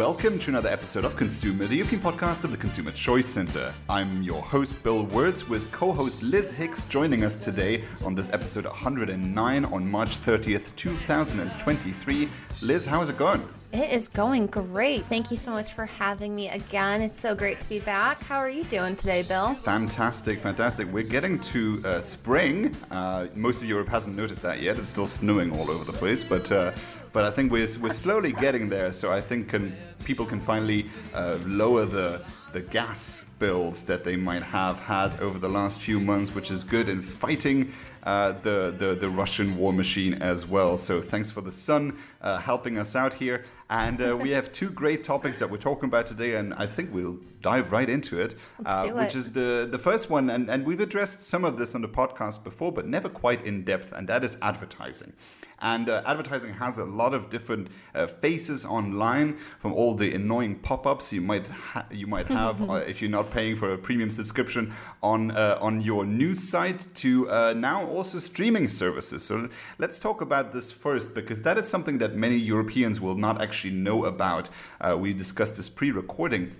Welcome to another episode of ConsEUmer, the European podcast of the Consumer Choice Center. I'm your host, Bill Wirtz, with co host Liz Hicks joining us today on this episode 109 on March 30th, 2023. Liz, how's it going? It is going great. Thank you so much for having me again. It's so great to be back. How are you doing today, Bill? Fantastic, fantastic. We're getting to uh, spring. Uh, most of Europe hasn't noticed that yet. It's still snowing all over the place, but uh, but I think we're we're slowly getting there. So I think can, people can finally uh, lower the the gas bills that they might have had over the last few months, which is good in fighting uh, the, the, the Russian war machine as well. So thanks for the sun uh, helping us out here. And uh, we have two great topics that we're talking about today, and I think we'll dive right into it. Uh, it. Which is the, the first one, and, and we've addressed some of this on the podcast before, but never quite in depth, and that is advertising. And uh, advertising has a lot of different uh, faces online, from all the annoying pop-ups you might ha- you might have uh, if you're not paying for a premium subscription on uh, on your news site, to uh, now also streaming services. So let's talk about this first because that is something that many Europeans will not actually know about. Uh, we discussed this pre-recording.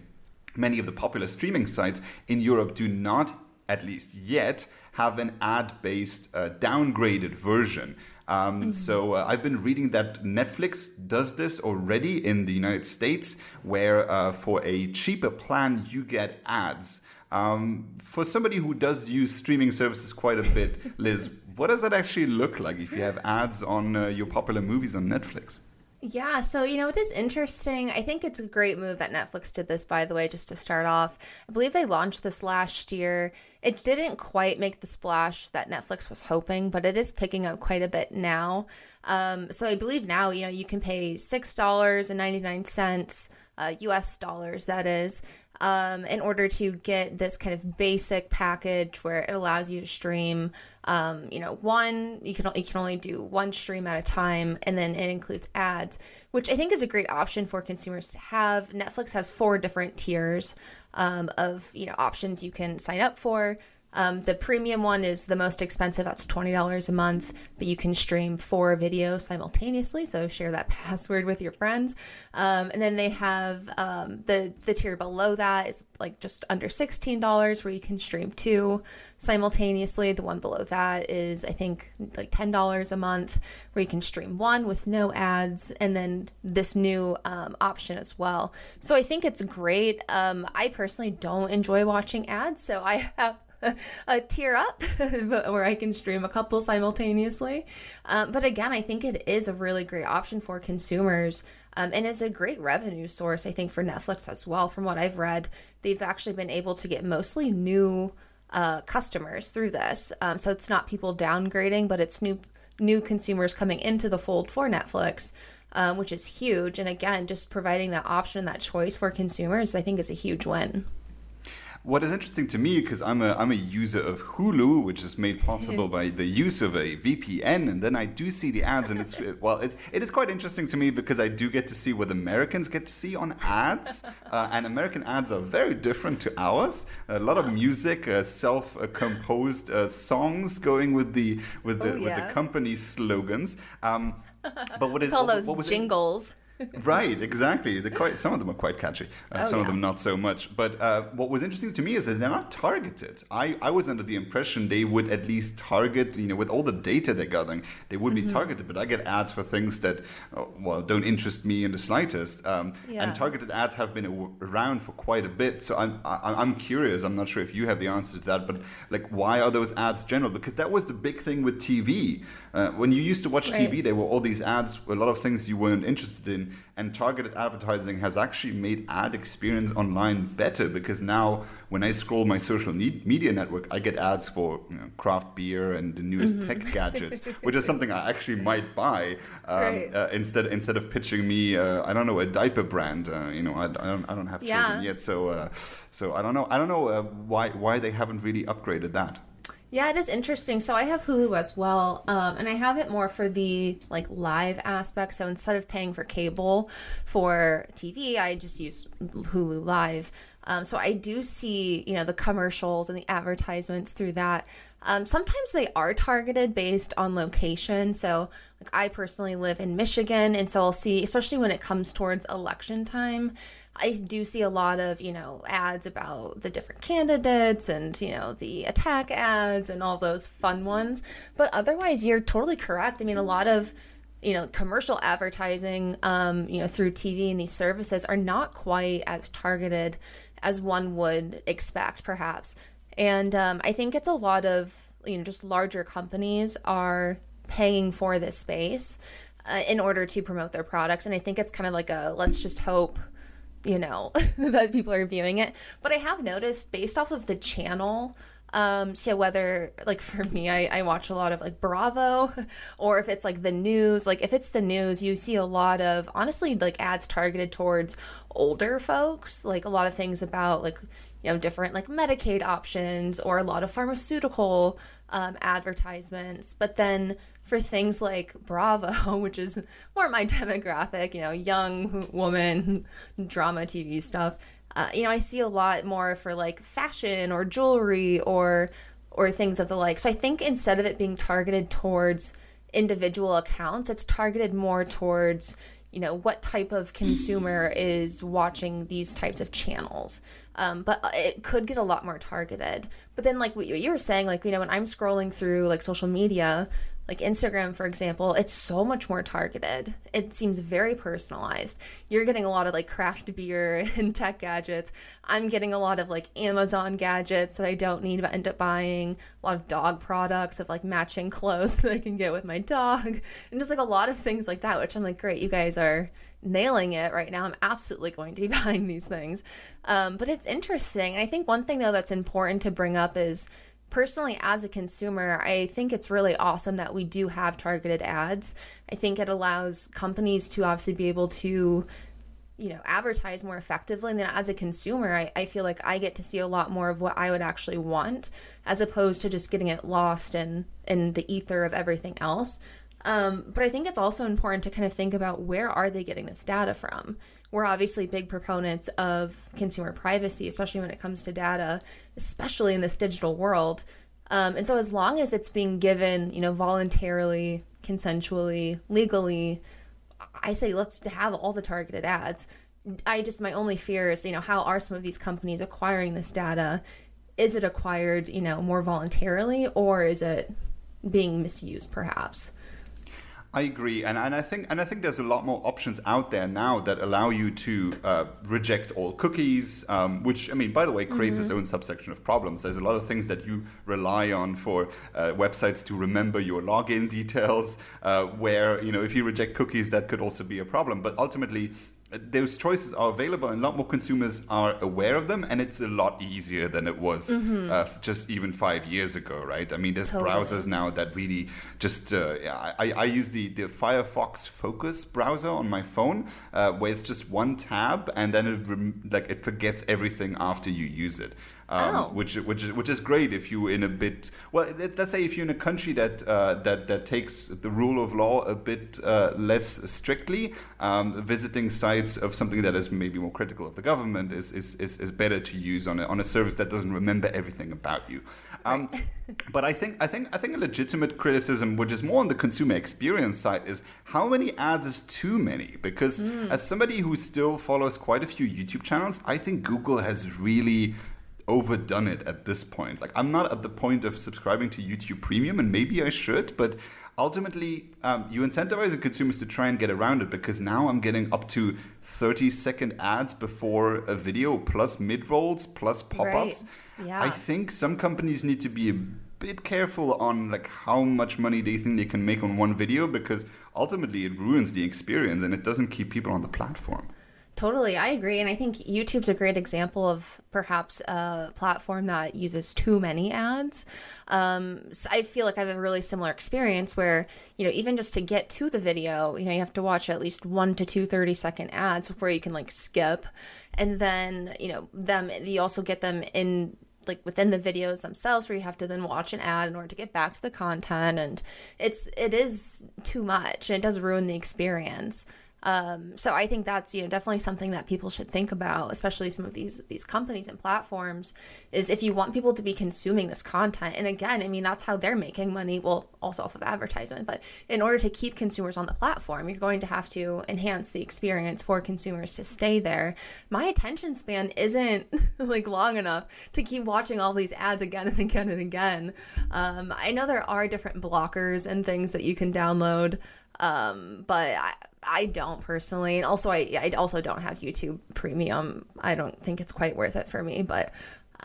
Many of the popular streaming sites in Europe do not, at least yet, have an ad-based downgraded version. Um, mm-hmm. So uh, I've been reading that Netflix does this already in the United States, where uh, for a cheaper plan you get ads. Um, for somebody who does use streaming services quite a bit, Liz, what does that actually look like if you have ads on uh, your popular movies on Netflix? Yeah, so you know, it is interesting. I think it's a great move that Netflix did this, by the way, just to start off. I believe they launched this last year. It didn't quite make the splash that Netflix was hoping, but it is picking up quite a bit now. Um, so I believe now, you know, you can pay $6.99, uh, US dollars, that is, um, in order to get this kind of basic package where it allows you to stream, um, you know, one you can you can only do one stream at a time, and then it includes ads, which I think is a great option for consumers to have. Netflix has four different tiers um, of you know options you can sign up for. Um, the premium one is the most expensive. That's twenty dollars a month, but you can stream four videos simultaneously. So share that password with your friends. Um, and then they have um, the the tier below that is like just under sixteen dollars, where you can stream two simultaneously. The one below that is I think like ten dollars a month, where you can stream one with no ads, and then this new um, option as well. So I think it's great. Um, I personally don't enjoy watching ads, so I have a tier up where I can stream a couple simultaneously. Um, but again, I think it is a really great option for consumers. Um, and is a great revenue source, I think, for Netflix as well. From what I've read, they've actually been able to get mostly new uh, customers through this. Um, so it's not people downgrading, but it's new new consumers coming into the fold for Netflix, um, which is huge. And again, just providing that option, that choice for consumers, I think is a huge win. What is interesting to me, because I'm a, I'm a user of Hulu, which is made possible by the use of a VPN, and then I do see the ads, and it's, well, it, it is quite interesting to me because I do get to see what Americans get to see on ads, uh, and American ads are very different to ours. A lot of music, uh, self-composed uh, songs going with the with the, oh, yeah. with the company slogans. Um, but what is call those what, what jingles? Right, exactly. Quite, some of them are quite catchy, uh, oh, some yeah. of them not so much. But uh, what was interesting to me is that they're not targeted. I, I was under the impression they would at least target, you know, with all the data they're gathering, they would mm-hmm. be targeted. But I get ads for things that, uh, well, don't interest me in the slightest. Um, yeah. And targeted ads have been around for quite a bit. So I'm, I, I'm curious. I'm not sure if you have the answer to that, but like, why are those ads general? Because that was the big thing with TV. Uh, when you used to watch right. TV, there were all these ads, a lot of things you weren't interested in and targeted advertising has actually made ad experience online better because now when I scroll my social media network, I get ads for you know, craft beer and the newest mm-hmm. tech gadgets, which is something I actually might buy um, right. uh, instead instead of pitching me uh, I don't know a diaper brand. Uh, you know I, I, don't I don't have children yeah. yet, so uh, so I don't know I don't know uh, why why they haven't really upgraded that. Yeah, it is interesting. So I have Hulu as well, um, and I have it more for the like live aspect. So instead of paying for cable for TV, I just use Hulu Live. Um, so I do see, you know, the commercials and the advertisements through that. Um, sometimes they are targeted based on location. So, like I personally live in Michigan, and so I'll see, especially when it comes towards election time, I do see a lot of you know ads about the different candidates and you know the attack ads and all those fun ones. But otherwise, you're totally correct. I mean, a lot of you know commercial advertising um, you know through tv and these services are not quite as targeted as one would expect perhaps and um, i think it's a lot of you know just larger companies are paying for this space uh, in order to promote their products. And i think it's kind of like a let's just hope you know that people are viewing it. But i have noticed based off of the channel um, so whether like for me, I, I watch a lot of like Bravo, or if it's like the news, like if it's the news, you see a lot of honestly like ads targeted towards older folks, like a lot of things about like you know different like Medicaid options or a lot of pharmaceutical um, advertisements. But then for things like Bravo, which is more my demographic, you know, young woman drama TV stuff uh, you know, I see a lot more for like fashion or jewelry or or things of the like. So I think instead of it being targeted towards individual accounts, it's targeted more towards you know what type of consumer is watching these types of channels um, but it could get a lot more targeted but then like what you were saying like you know when i'm scrolling through like social media like Instagram, for example, it's so much more targeted. It seems very personalized. You're getting a lot of like craft beer and tech gadgets. I'm getting a lot of like Amazon gadgets that I don't need but end up buying. A lot of dog products of like matching clothes that I can get with my dog. And just like a lot of things like that, which I'm like, great, you guys are nailing it right now. I'm absolutely going to be buying these things. Um, but it's interesting. And I think one thing though that's important to bring up is personally as a consumer i think it's really awesome that we do have targeted ads i think it allows companies to obviously be able to you know advertise more effectively and then as a consumer I, I feel like i get to see a lot more of what i would actually want as opposed to just getting it lost in in the ether of everything else um, but i think it's also important to kind of think about where are they getting this data from we're obviously big proponents of consumer privacy, especially when it comes to data, especially in this digital world. Um, and so, as long as it's being given, you know, voluntarily, consensually, legally, I say let's have all the targeted ads. I just my only fear is, you know, how are some of these companies acquiring this data? Is it acquired, you know, more voluntarily, or is it being misused, perhaps? I agree, and, and I think and I think there's a lot more options out there now that allow you to uh, reject all cookies, um, which I mean, by the way, creates mm-hmm. its own subsection of problems. There's a lot of things that you rely on for uh, websites to remember your login details, uh, where you know if you reject cookies, that could also be a problem. But ultimately, those choices are available and a lot more consumers are aware of them and it's a lot easier than it was mm-hmm. uh, just even five years ago right i mean there's totally. browsers now that really just uh, I, I use the, the firefox focus browser on my phone uh, where it's just one tab and then it rem- like it forgets everything after you use it um, oh. which which which is great if you in a bit well let's say if you're in a country that uh, that that takes the rule of law a bit uh, less strictly um, visiting sites of something that is maybe more critical of the government is is, is, is better to use on a, on a service that doesn't remember everything about you um, but I think I think I think a legitimate criticism, which is more on the consumer experience side, is how many ads is too many? Because mm. as somebody who still follows quite a few YouTube channels, I think Google has really overdone it at this point. Like, I'm not at the point of subscribing to YouTube Premium, and maybe I should, but ultimately, um, you incentivize the consumers to try and get around it because now I'm getting up to 30 second ads before a video, plus mid rolls, plus pop ups. Right. Yeah. I think some companies need to be a bit careful on like how much money they think they can make on one video because ultimately it ruins the experience and it doesn't keep people on the platform. Totally, I agree. And I think YouTube's a great example of perhaps a platform that uses too many ads. Um, so I feel like I have a really similar experience where, you know, even just to get to the video, you know, you have to watch at least one to two 30 second ads before you can like skip. And then, you know, them, you also get them in like within the videos themselves where you have to then watch an ad in order to get back to the content and it's it is too much and it does ruin the experience Um, so I think that's you know definitely something that people should think about, especially some of these these companies and platforms. Is if you want people to be consuming this content, and again, I mean that's how they're making money. Well, also off of advertisement, but in order to keep consumers on the platform, you're going to have to enhance the experience for consumers to stay there. My attention span isn't like long enough to keep watching all these ads again and again and again. Um, I know there are different blockers and things that you can download. Um, but I, I don't personally, and also I I also don't have YouTube Premium. I don't think it's quite worth it for me, but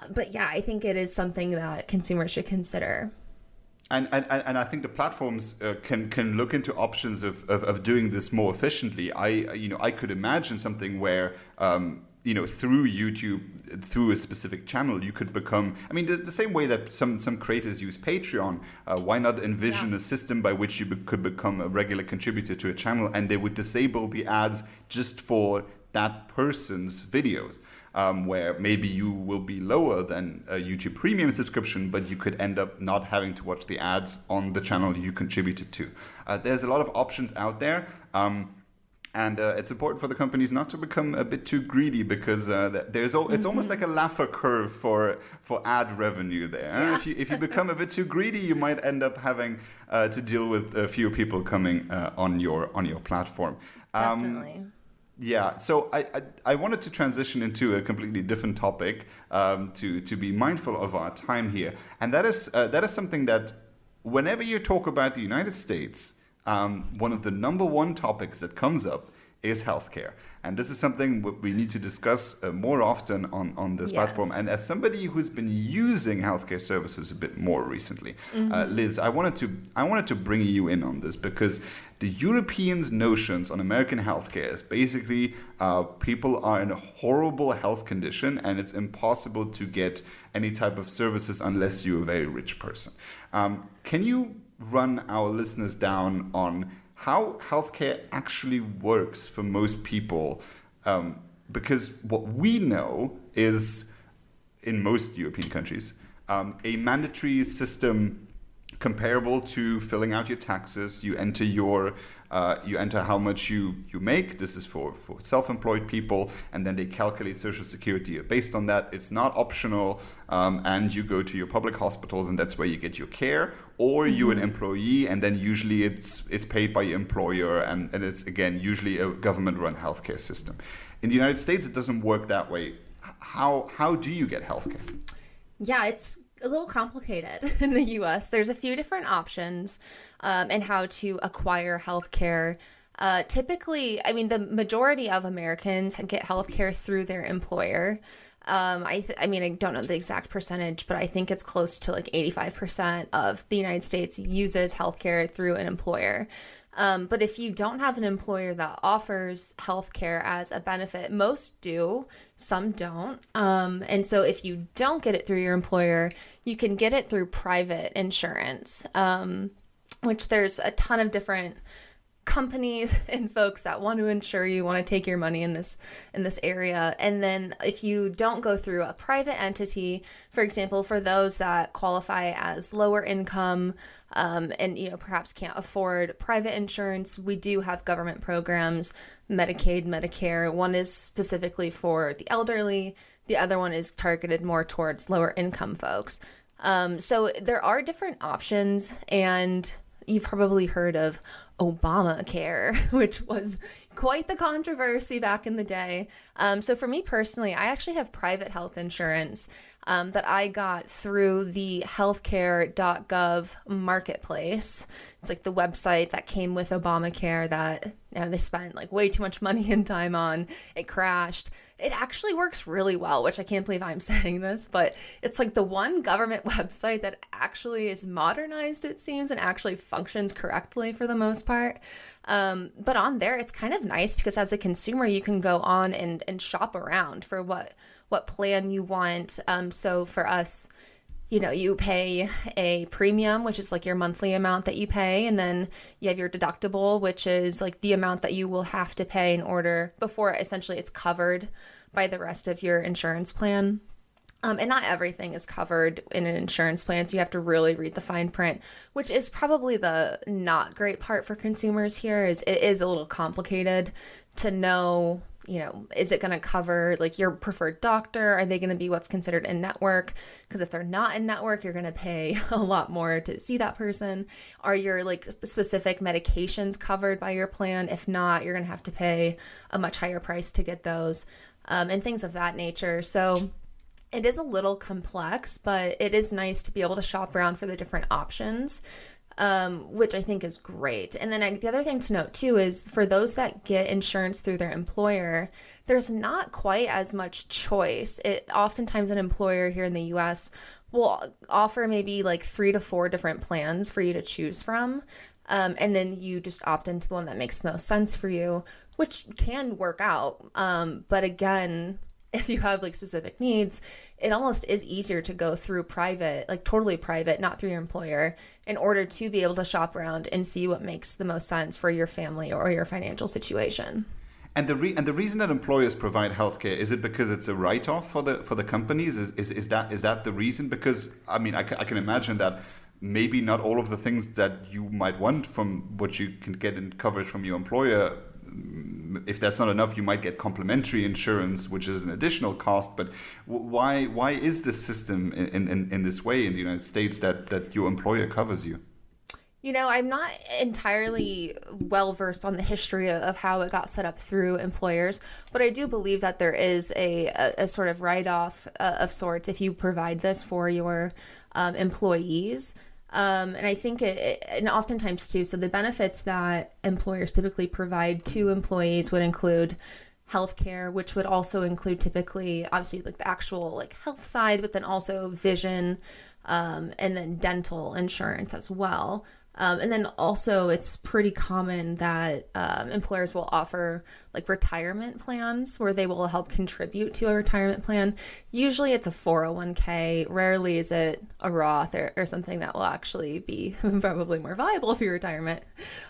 uh, but yeah, I think it is something that consumers should consider. And, and, and I think the platforms uh, can can look into options of, of, of, doing this more efficiently. I you know I could imagine something where um, you know through YouTube through a specific channel you could become I mean the, the same way that some some creators use Patreon uh, why not envision yeah. a system by which you be- could become a regular contributor to a channel and they would disable the ads just for that person's videos um, where maybe you will be lower than a YouTube Premium subscription, but you could end up not having to watch the ads on the channel you contributed to. Uh, there's a lot of options out there. Um, and uh, it's important for the companies not to become a bit too greedy because uh, there's al- it's almost like a Laffer curve for for ad revenue there. Yeah. If you if you become a bit too greedy, you might end up having uh, to deal with a few people coming uh, on your on your platform. Um, Definitely. Yeah, so I, I, I wanted to transition into a completely different topic um, to to be mindful of our time here, and that is uh, that is something that whenever you talk about the United States um, one of the number one topics that comes up is healthcare. And this is something we need to discuss uh, more often on, on this yes. platform. And as somebody who's been using healthcare services a bit more recently, uh, mm-hmm. uh, Liz, I wanted to I wanted to bring you in on this because the Europeans' notions on American healthcare is basically uh, people are in a horrible health condition and it's impossible to get any type of services unless you're a very rich person. Um, can you run our listeners down on how healthcare actually works for most people. Um, because what we know is, in most European countries, um, a mandatory system comparable to filling out your taxes. You enter your uh, you enter how much you, you make. This is for, for self employed people, and then they calculate Social Security based on that. It's not optional, um, and you go to your public hospitals, and that's where you get your care. Or mm-hmm. you an employee, and then usually it's it's paid by your employer, and, and it's again usually a government run healthcare system. In the United States, it doesn't work that way. How how do you get healthcare? Yeah, it's a little complicated in the US. There's a few different options um, and how to acquire healthcare. Uh, typically, I mean, the majority of Americans get healthcare through their employer. Um, I, th- I mean, I don't know the exact percentage, but I think it's close to like 85% of the United States uses healthcare through an employer. Um, but if you don't have an employer that offers healthcare as a benefit, most do, some don't. Um, and so if you don't get it through your employer, you can get it through private insurance, um, which there's a ton of different companies and folks that want to insure you want to take your money in this in this area. And then if you don't go through a private entity for example for those that qualify as lower income um, and you know perhaps can't afford private insurance we do have government programs medicaid medicare. One is specifically for the elderly. The other one is targeted more towards lower income folks. Um, so there are different options and you've probably heard of Obamacare, which was quite the controversy back in the day. Um, so, for me personally, I actually have private health insurance um, that I got through the healthcare.gov marketplace. It's like the website that came with Obamacare that you know, they spent like way too much money and time on. It crashed. It actually works really well, which I can't believe I'm saying this, but it's like the one government website that actually is modernized, it seems, and actually functions correctly for the most part. Um, but on there, it's kind of nice because as a consumer, you can go on and, and shop around for what what plan you want. Um, so for us, you know, you pay a premium, which is like your monthly amount that you pay, and then you have your deductible, which is like the amount that you will have to pay in order before essentially it's covered by the rest of your insurance plan. Um, and not everything is covered in an insurance plan, so you have to really read the fine print, which is probably the not great part for consumers here. Is it is a little complicated to know, you know, is it going to cover like your preferred doctor? Are they going to be what's considered in network? Because if they're not in network, you're going to pay a lot more to see that person. Are your like specific medications covered by your plan? If not, you're going to have to pay a much higher price to get those, um, and things of that nature. So it is a little complex, but it is nice to be able to shop around for the different options, um, which I think is great. And then I, the other thing to note too is for those that get insurance through their employer, there's not quite as much choice. It oftentimes an employer here in the U.S. will offer maybe like three to four different plans for you to choose from. Um, and then you just opt into the one that makes the most sense for you, which can work out. Um, but again, if you have like specific needs, it almost is easier to go through private, like totally private, not through your employer, in order to be able to shop around and see what makes the most sense for your family or your financial situation. And the re- and the reason that employers provide healthcare is it because it's a write off for the for the companies? Is, is is that is that the reason? Because I mean, I, ca- I can imagine that maybe not all of the things that you might want from what you can get in coverage from your employer if that's not enough, you might get complementary insurance, which is an additional cost. But why why is this system in, in, in this way in the United States that, that your employer covers you? You know, I'm not entirely well versed on the history of how it got set up through employers, but I do believe that there is a, a, a sort of write off uh, of sorts if you provide this for your um, employees. Um, and I think it, and oftentimes too, so the benefits that employers typically provide to employees would include healthcare, which would also include typically, obviously, like the actual like health side, but then also vision, um, and then dental insurance as well. Um, and then also, it's pretty common that um, employers will offer like retirement plans where they will help contribute to a retirement plan. Usually, it's a 401k. Rarely is it a Roth or, or something that will actually be probably more viable for your retirement.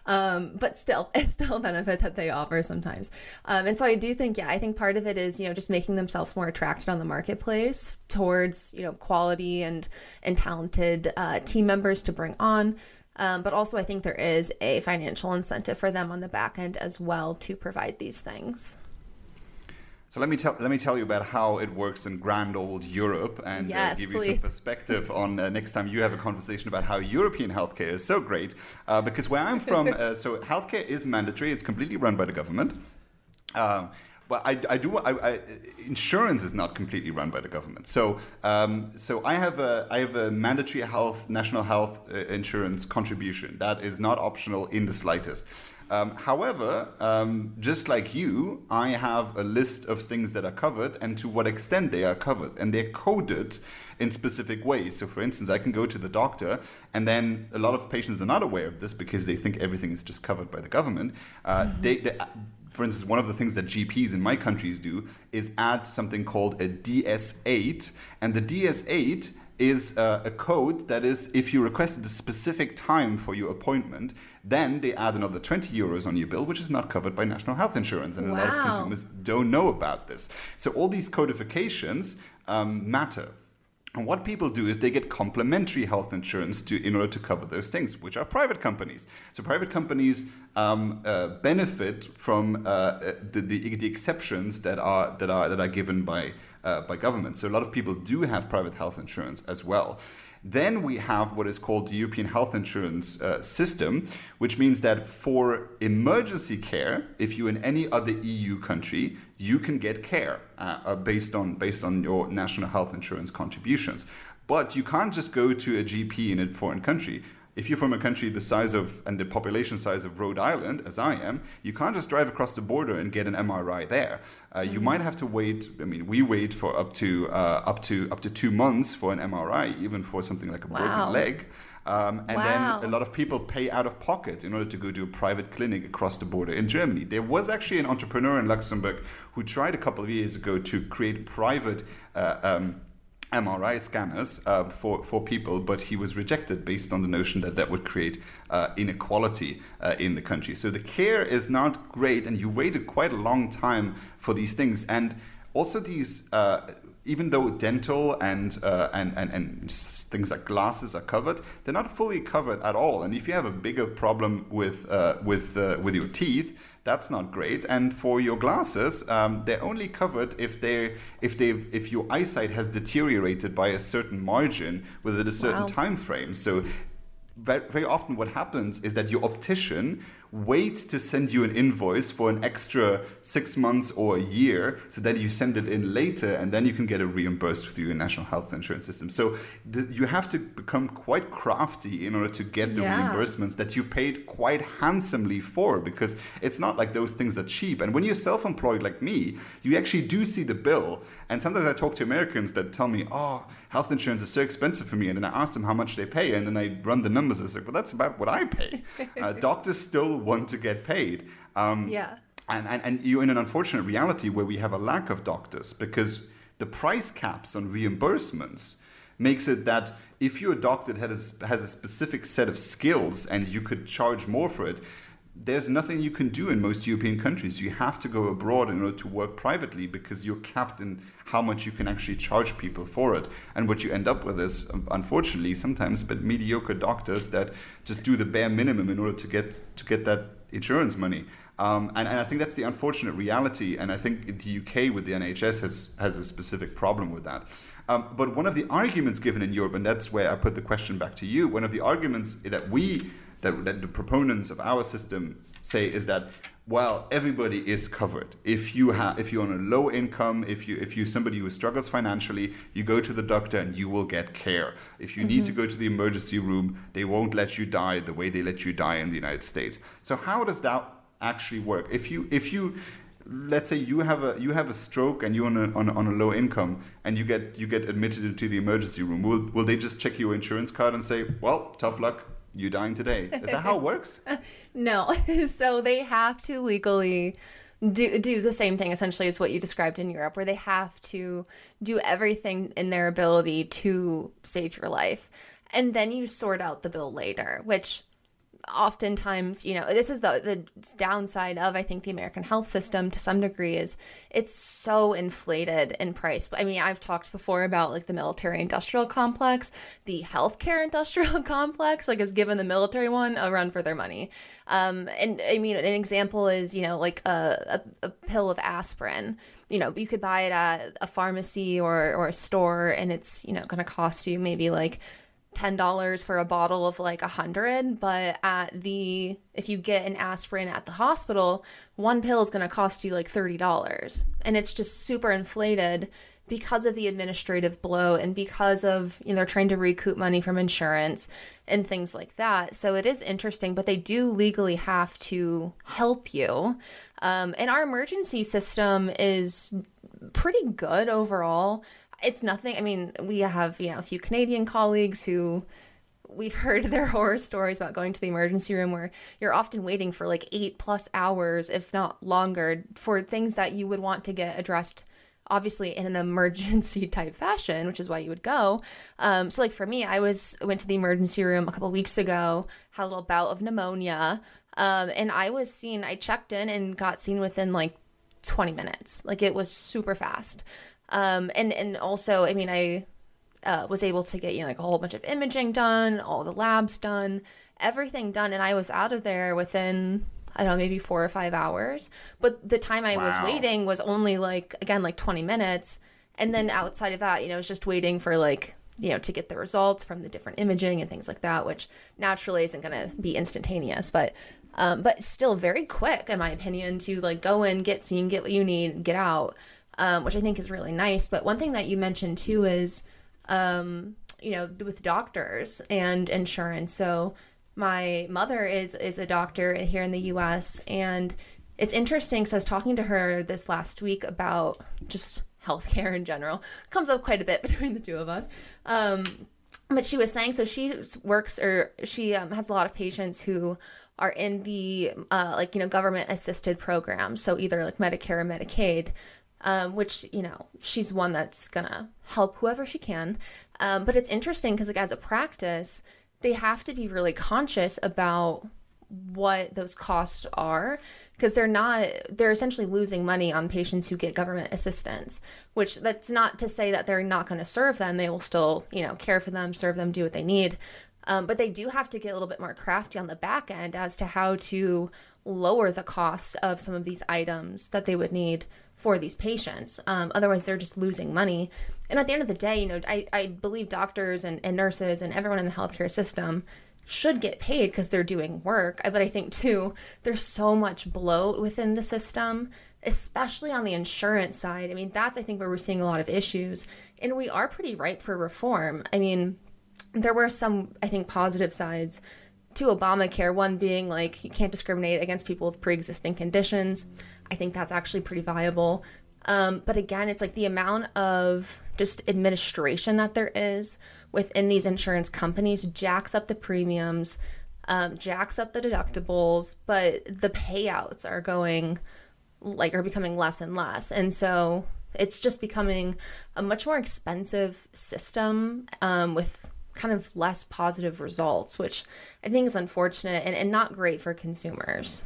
Um, but still, it's still a benefit that they offer sometimes. Um, and so, I do think, yeah, I think part of it is you know just making themselves more attracted on the marketplace towards you know quality and and talented uh, team members to bring on. Um, but also, I think there is a financial incentive for them on the back end as well to provide these things. So let me tell let me tell you about how it works in grand old Europe and uh, yes, uh, give please. you some perspective on uh, next time you have a conversation about how European healthcare is so great. Uh, because where I'm from, uh, so healthcare is mandatory; it's completely run by the government. Uh, well, I, I do. I, I, insurance is not completely run by the government. So, um, so I have a I have a mandatory health national health uh, insurance contribution that is not optional in the slightest. Um, however, um, just like you, I have a list of things that are covered and to what extent they are covered, and they're coded in specific ways. So, for instance, I can go to the doctor, and then a lot of patients are not aware of this because they think everything is just covered by the government. Uh, mm-hmm. they, they for instance, one of the things that GPs in my countries do is add something called a DS8, and the DS8 is uh, a code that is if you requested a specific time for your appointment, then they add another 20 euros on your bill, which is not covered by national health insurance. And wow. a lot of consumers don't know about this. So all these codifications um, matter. And what people do is they get complementary health insurance to, in order to cover those things, which are private companies. So private companies um, uh, benefit from uh, the, the, the, exceptions that are that are that are given by uh, by government. So a lot of people do have private health insurance as well. Then we have what is called the European Health Insurance uh, System, which means that for emergency care, if you're in any other EU country, you can get care uh, uh, based on based on your national health insurance contributions. But you can't just go to a GP in a foreign country if you're from a country the size of and the population size of Rhode Island, as I am, you can't just drive across the border and get an MRI there. Uh, you might have to wait. I mean, we wait for up to uh, up to up to two months for an MRI, even for something like a wow. broken leg. Um, and wow. then a lot of people pay out of pocket in order to go to a private clinic across the border in Germany. There was actually an entrepreneur in Luxembourg who tried a couple of years ago to create private. Uh, um, MRI scanners uh, for, for people, but he was rejected based on the notion that that would create uh, inequality uh, in the country. So the care is not great, and you waited quite a long time for these things. And also, these uh, even though dental and, uh, and, and, and things like glasses are covered, they're not fully covered at all. And if you have a bigger problem with, uh, with, with your teeth, that's not great. And for your glasses, um, they're only covered if they if they if your eyesight has deteriorated by a certain margin within a certain wow. time frame. So very, very often what happens is that your optician wait to send you an invoice for an extra six months or a year so that you send it in later and then you can get it reimbursed through your national health insurance system. So th- you have to become quite crafty in order to get the yeah. reimbursements that you paid quite handsomely for because it's not like those things are cheap. And when you're self employed like me, you actually do see the bill. And sometimes I talk to Americans that tell me, oh, health insurance is so expensive for me. And then I ask them how much they pay, and then I run the numbers. I say, well, that's about what I pay. uh, doctors still want to get paid. Um, yeah. And, and, and you're in an unfortunate reality where we have a lack of doctors because the price caps on reimbursements makes it that if you're a doctor that has, has a specific set of skills and you could charge more for it, there's nothing you can do in most European countries. You have to go abroad in order to work privately because you're capped in how much you can actually charge people for it. And what you end up with is, unfortunately, sometimes but mediocre doctors that just do the bare minimum in order to get to get that insurance money. Um, and, and, I think that's the unfortunate reality. And I think the UK with the NHS has has a specific problem with that. Um, but one of the arguments given in Europe, and that's where I put the question back to you, one of the arguments that we that, that the proponents of our system say is that well everybody is covered if you have if you're on a low income if you if you're somebody who struggles financially you go to the doctor and you will get care if you mm-hmm. need to mm-hmm. go to the emergency room they won't let you die the way they let you die in the united states so how does that actually work if you if you let's say you have a you have a stroke and you're on a, on a, on a low income and you get you get admitted into the emergency room will will they just check your insurance card and say well tough luck you dying today. Is that how it works? no. so they have to legally do do the same thing essentially as what you described in Europe, where they have to do everything in their ability to save your life. And then you sort out the bill later, which oftentimes, you know, this is the the downside of I think the American health system to some degree is it's so inflated in price. I mean, I've talked before about like the military industrial complex, the healthcare industrial complex, like has given the military one a run for their money. Um, and I mean, an example is you know like a, a, a pill of aspirin. You know, you could buy it at a pharmacy or or a store, and it's you know going to cost you maybe like $10 for a bottle of like a hundred but at the if you get an aspirin at the hospital one pill is going to cost you like $30 and it's just super inflated because of the administrative blow and because of you know they're trying to recoup money from insurance and things like that. So it is interesting but they do legally have to help you. Um, and our emergency system is pretty good overall it's nothing. I mean, we have, you know, a few Canadian colleagues who we've heard their horror stories about going to the emergency room where you're often waiting for like eight plus hours, if not longer, for things that you would want to get addressed obviously in an emergency type fashion which is why you would go um, so like for me i was went to the emergency room a couple weeks ago had a little bout of pneumonia um, and i was seen i checked in and got seen within like 20 minutes like it was super fast um, and and also, I mean, I uh, was able to get you know like a whole bunch of imaging done, all the labs done, everything done, and I was out of there within I don't know maybe four or five hours. But the time I wow. was waiting was only like again like twenty minutes, and then outside of that, you know, I was just waiting for like you know to get the results from the different imaging and things like that, which naturally isn't going to be instantaneous, but. Um, but still very quick in my opinion to like go in get seen get what you need get out um, which I think is really nice. But one thing that you mentioned too is, um, you know, with doctors and insurance. So my mother is is a doctor here in the U.S. and it's interesting. So I was talking to her this last week about just healthcare in general. Comes up quite a bit between the two of us. Um, but she was saying so she works or she um, has a lot of patients who are in the uh, like you know government assisted programs so either like medicare or medicaid um, which you know she's one that's gonna help whoever she can. Um, but it's interesting because like as a practice, they have to be really conscious about what those costs are because they're not they're essentially losing money on patients who get government assistance which that's not to say that they're not going to serve them they will still you know care for them serve them do what they need um, but they do have to get a little bit more crafty on the back end as to how to lower the cost of some of these items that they would need for these patients. Um, otherwise, they're just losing money. And at the end of the day, you know, I, I believe doctors and, and nurses and everyone in the healthcare system should get paid because they're doing work. But I think, too, there's so much bloat within the system, especially on the insurance side. I mean, that's, I think, where we're seeing a lot of issues. And we are pretty ripe for reform. I mean, there were some, I think, positive sides to Obamacare, one being like you can't discriminate against people with pre existing conditions. I think that's actually pretty viable. Um, but again, it's like the amount of just administration that there is within these insurance companies jacks up the premiums, um, jacks up the deductibles, but the payouts are going like are becoming less and less. And so it's just becoming a much more expensive system um, with kind of less positive results, which I think is unfortunate and, and not great for consumers.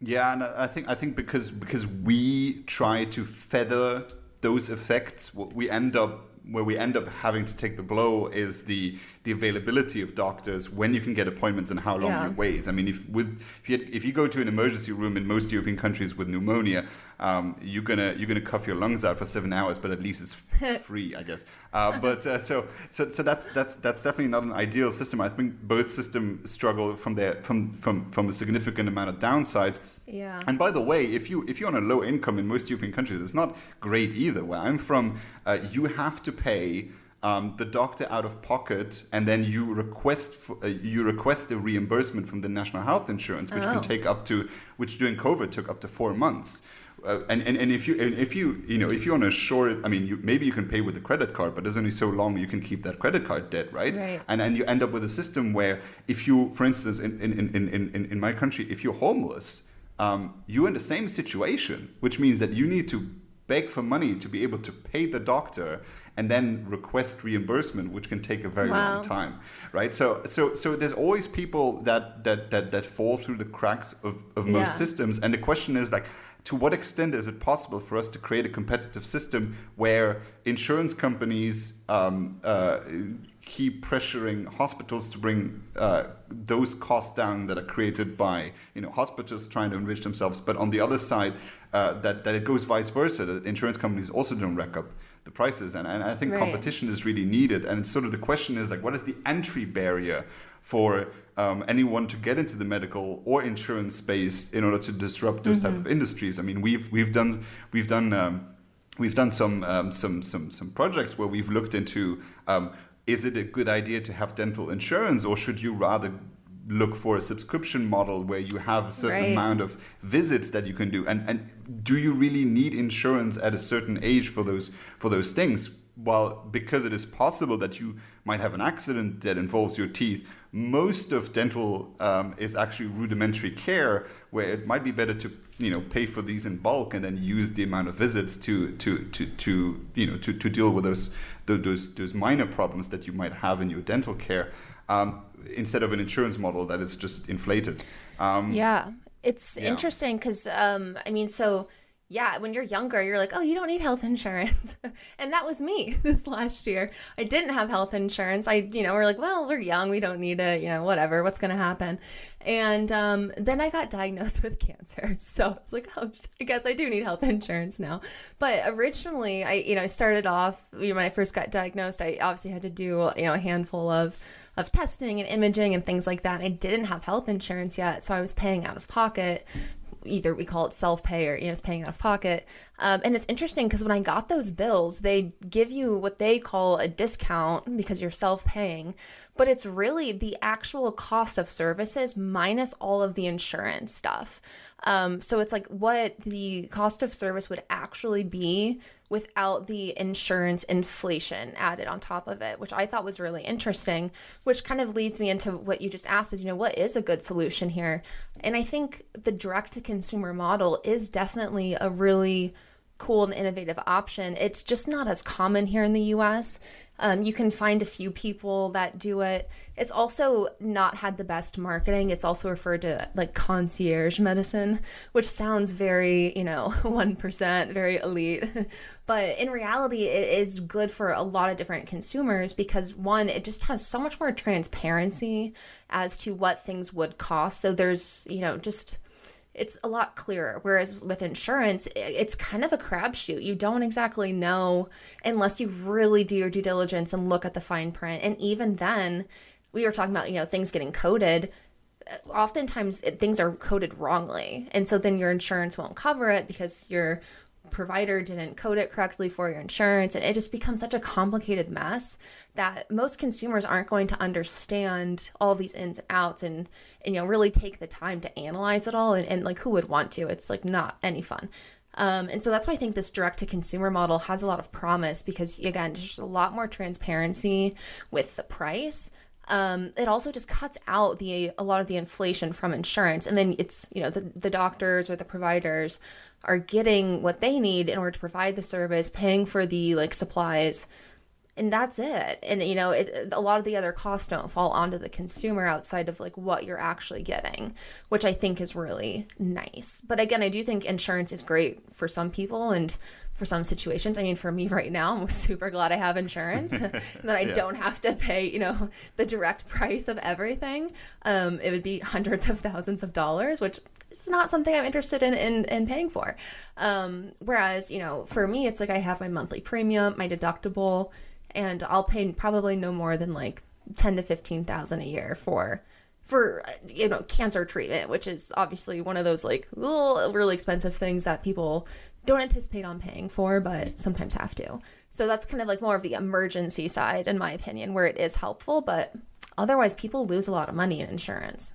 Yeah, and I think I think because because we try to feather those effects, what we end up where we end up having to take the blow is the the availability of doctors when you can get appointments and how long yeah. you wait. I mean, if with if you if you go to an emergency room in most European countries with pneumonia, um, you're gonna you're gonna cough your lungs out for seven hours, but at least it's free, I guess. Uh, but uh, so so so that's that's that's definitely not an ideal system. I think both systems struggle from their from from from a significant amount of downsides. Yeah. And by the way, if you if you're on a low income in most European countries, it's not great either. Where I'm from, uh, you have to pay um, the doctor out of pocket, and then you request for, uh, you request a reimbursement from the national health insurance, which oh. can take up to which during COVID took up to four months. Uh, and, and, and if you and if you you know if you want to short I mean you, maybe you can pay with the credit card but there's only so long you can keep that credit card debt right, right. and and you end up with a system where if you for instance in in, in, in, in my country if you're homeless um, you're in the same situation, which means that you need to beg for money to be able to pay the doctor and then request reimbursement which can take a very wow. long time right so so so there's always people that that that, that fall through the cracks of, of most yeah. systems and the question is like to what extent is it possible for us to create a competitive system where insurance companies um, uh, keep pressuring hospitals to bring uh, those costs down that are created by you know hospitals trying to enrich themselves, but on the other side, uh, that that it goes vice versa. That insurance companies also don't rack up the prices, and, and I think right. competition is really needed. And sort of the question is like, what is the entry barrier for um, anyone to get into the medical or insurance space in order to disrupt those mm-hmm. type of industries? I mean, we've we've done we've done. Um, we've done some um, some some some projects where we've looked into um, is it a good idea to have dental insurance or should you rather look for a subscription model where you have a certain right. amount of visits that you can do and and do you really need insurance at a certain age for those for those things well because it is possible that you might have an accident that involves your teeth most of dental um, is actually rudimentary care where it might be better to you know pay for these in bulk and then use the amount of visits to to to, to you know to, to deal with those, those those minor problems that you might have in your dental care um, instead of an insurance model that is just inflated um, yeah it's yeah. interesting because um, i mean so yeah, when you're younger, you're like, oh, you don't need health insurance. and that was me this last year. I didn't have health insurance. I, you know, we're like, well, we're young. We don't need it. You know, whatever. What's going to happen? And um, then I got diagnosed with cancer. So it's like, oh, I guess I do need health insurance now. But originally, I, you know, I started off, you know, when I first got diagnosed, I obviously had to do, you know, a handful of, of testing and imaging and things like that. I didn't have health insurance yet, so I was paying out of pocket either we call it self pay or you know, it's paying out of pocket. Um, and it's interesting because when I got those bills, they give you what they call a discount because you're self paying, but it's really the actual cost of services minus all of the insurance stuff. Um, so it's like what the cost of service would actually be without the insurance inflation added on top of it, which I thought was really interesting, which kind of leads me into what you just asked is, you know, what is a good solution here? And I think the direct to consumer model is definitely a really cool and innovative option. It's just not as common here in the US. Um, you can find a few people that do it. It's also not had the best marketing. It's also referred to like concierge medicine, which sounds very, you know, 1%, very elite. but in reality, it is good for a lot of different consumers because one, it just has so much more transparency as to what things would cost. So there's, you know, just it's a lot clearer. Whereas with insurance, it's kind of a crapshoot. You don't exactly know unless you really do your due diligence and look at the fine print. And even then, we were talking about, you know, things getting coded. Oftentimes, it, things are coded wrongly. And so then your insurance won't cover it because you're provider didn't code it correctly for your insurance and it just becomes such a complicated mess that most consumers aren't going to understand all these ins and outs and, and you know really take the time to analyze it all and, and like who would want to? It's like not any fun. Um, and so that's why I think this direct to consumer model has a lot of promise because, again, there's a lot more transparency with the price. Um, it also just cuts out the a lot of the inflation from insurance and then it's you know the, the doctors or the providers are getting what they need in order to provide the service paying for the like supplies and that's it. And you know it, a lot of the other costs don't fall onto the consumer outside of like what you're actually getting which i think is really nice. But again i do think insurance is great for some people and for some situations. I mean for me right now i'm super glad i have insurance that i yeah. don't have to pay you know the direct price of everything. Um, it would be hundreds of thousands of dollars which is not something i'm interested in in, in paying for um, whereas you know for me it's like i have my monthly premium my deductible and I'll pay probably no more than like ten to fifteen thousand a year for for you know cancer treatment, which is obviously one of those like little, really expensive things that people don't anticipate on paying for, but sometimes have to. So that's kind of like more of the emergency side, in my opinion, where it is helpful, but otherwise people lose a lot of money in insurance.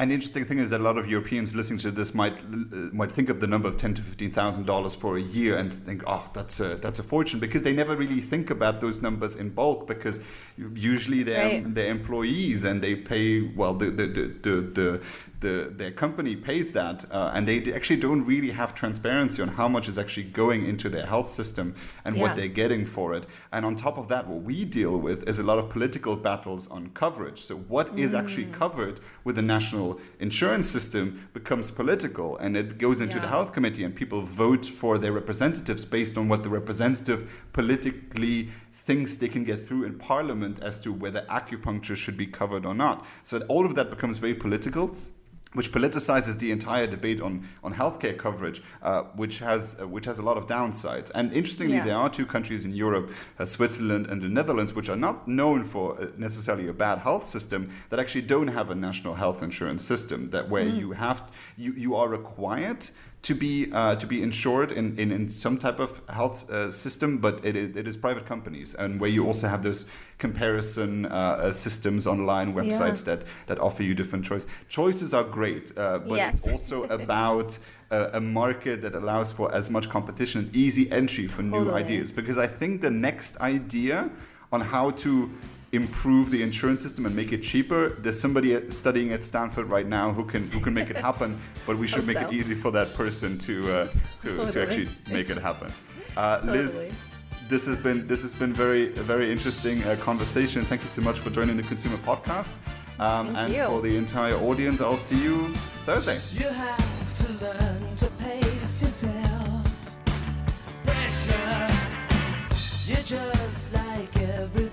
An interesting thing is that a lot of Europeans listening to this might uh, might think of the number of ten to fifteen thousand dollars for a year and think, oh, that's a that's a fortune because they never really think about those numbers in bulk because usually they're right. they're employees and they pay well the the the, the, the the their company pays that, uh, and they actually don't really have transparency on how much is actually going into their health system and yeah. what they're getting for it. And on top of that, what we deal with is a lot of political battles on coverage. So what mm. is actually mm. covered with the national insurance system becomes political, and it goes into yeah. the health committee, and people vote for their representatives based on what the representative politically thinks they can get through in parliament as to whether acupuncture should be covered or not. So all of that becomes very political which politicizes the entire debate on, on healthcare coverage, uh, which has uh, which has a lot of downsides. And interestingly, yeah. there are two countries in Europe, uh, Switzerland and the Netherlands, which are not known for uh, necessarily a bad health system, that actually don't have a national health insurance system. That where mm. you have you you are required to be uh, to be insured in, in, in some type of health uh, system, but it is, it is private companies, and where you also have those comparison uh, uh systems online websites yeah. that that offer you different choices. Choices are great, uh, but yes. it's also about a, a, market that allows for as much competition, easy entry for totally. new ideas. Because I think the next idea on how to improve the insurance system and make it cheaper. There's somebody studying at Stanford right now who can who can make it happen, but we should make so. it easy for that person to uh, to, totally. to actually make it happen. Uh, totally. Liz, this has been this has been very very interesting uh, conversation. Thank you so much for joining the ConsEUmer Podcast. Um, and you. for the entire audience, I'll see you Thursday. You have to learn to pace yourself. Pressure, you're just like every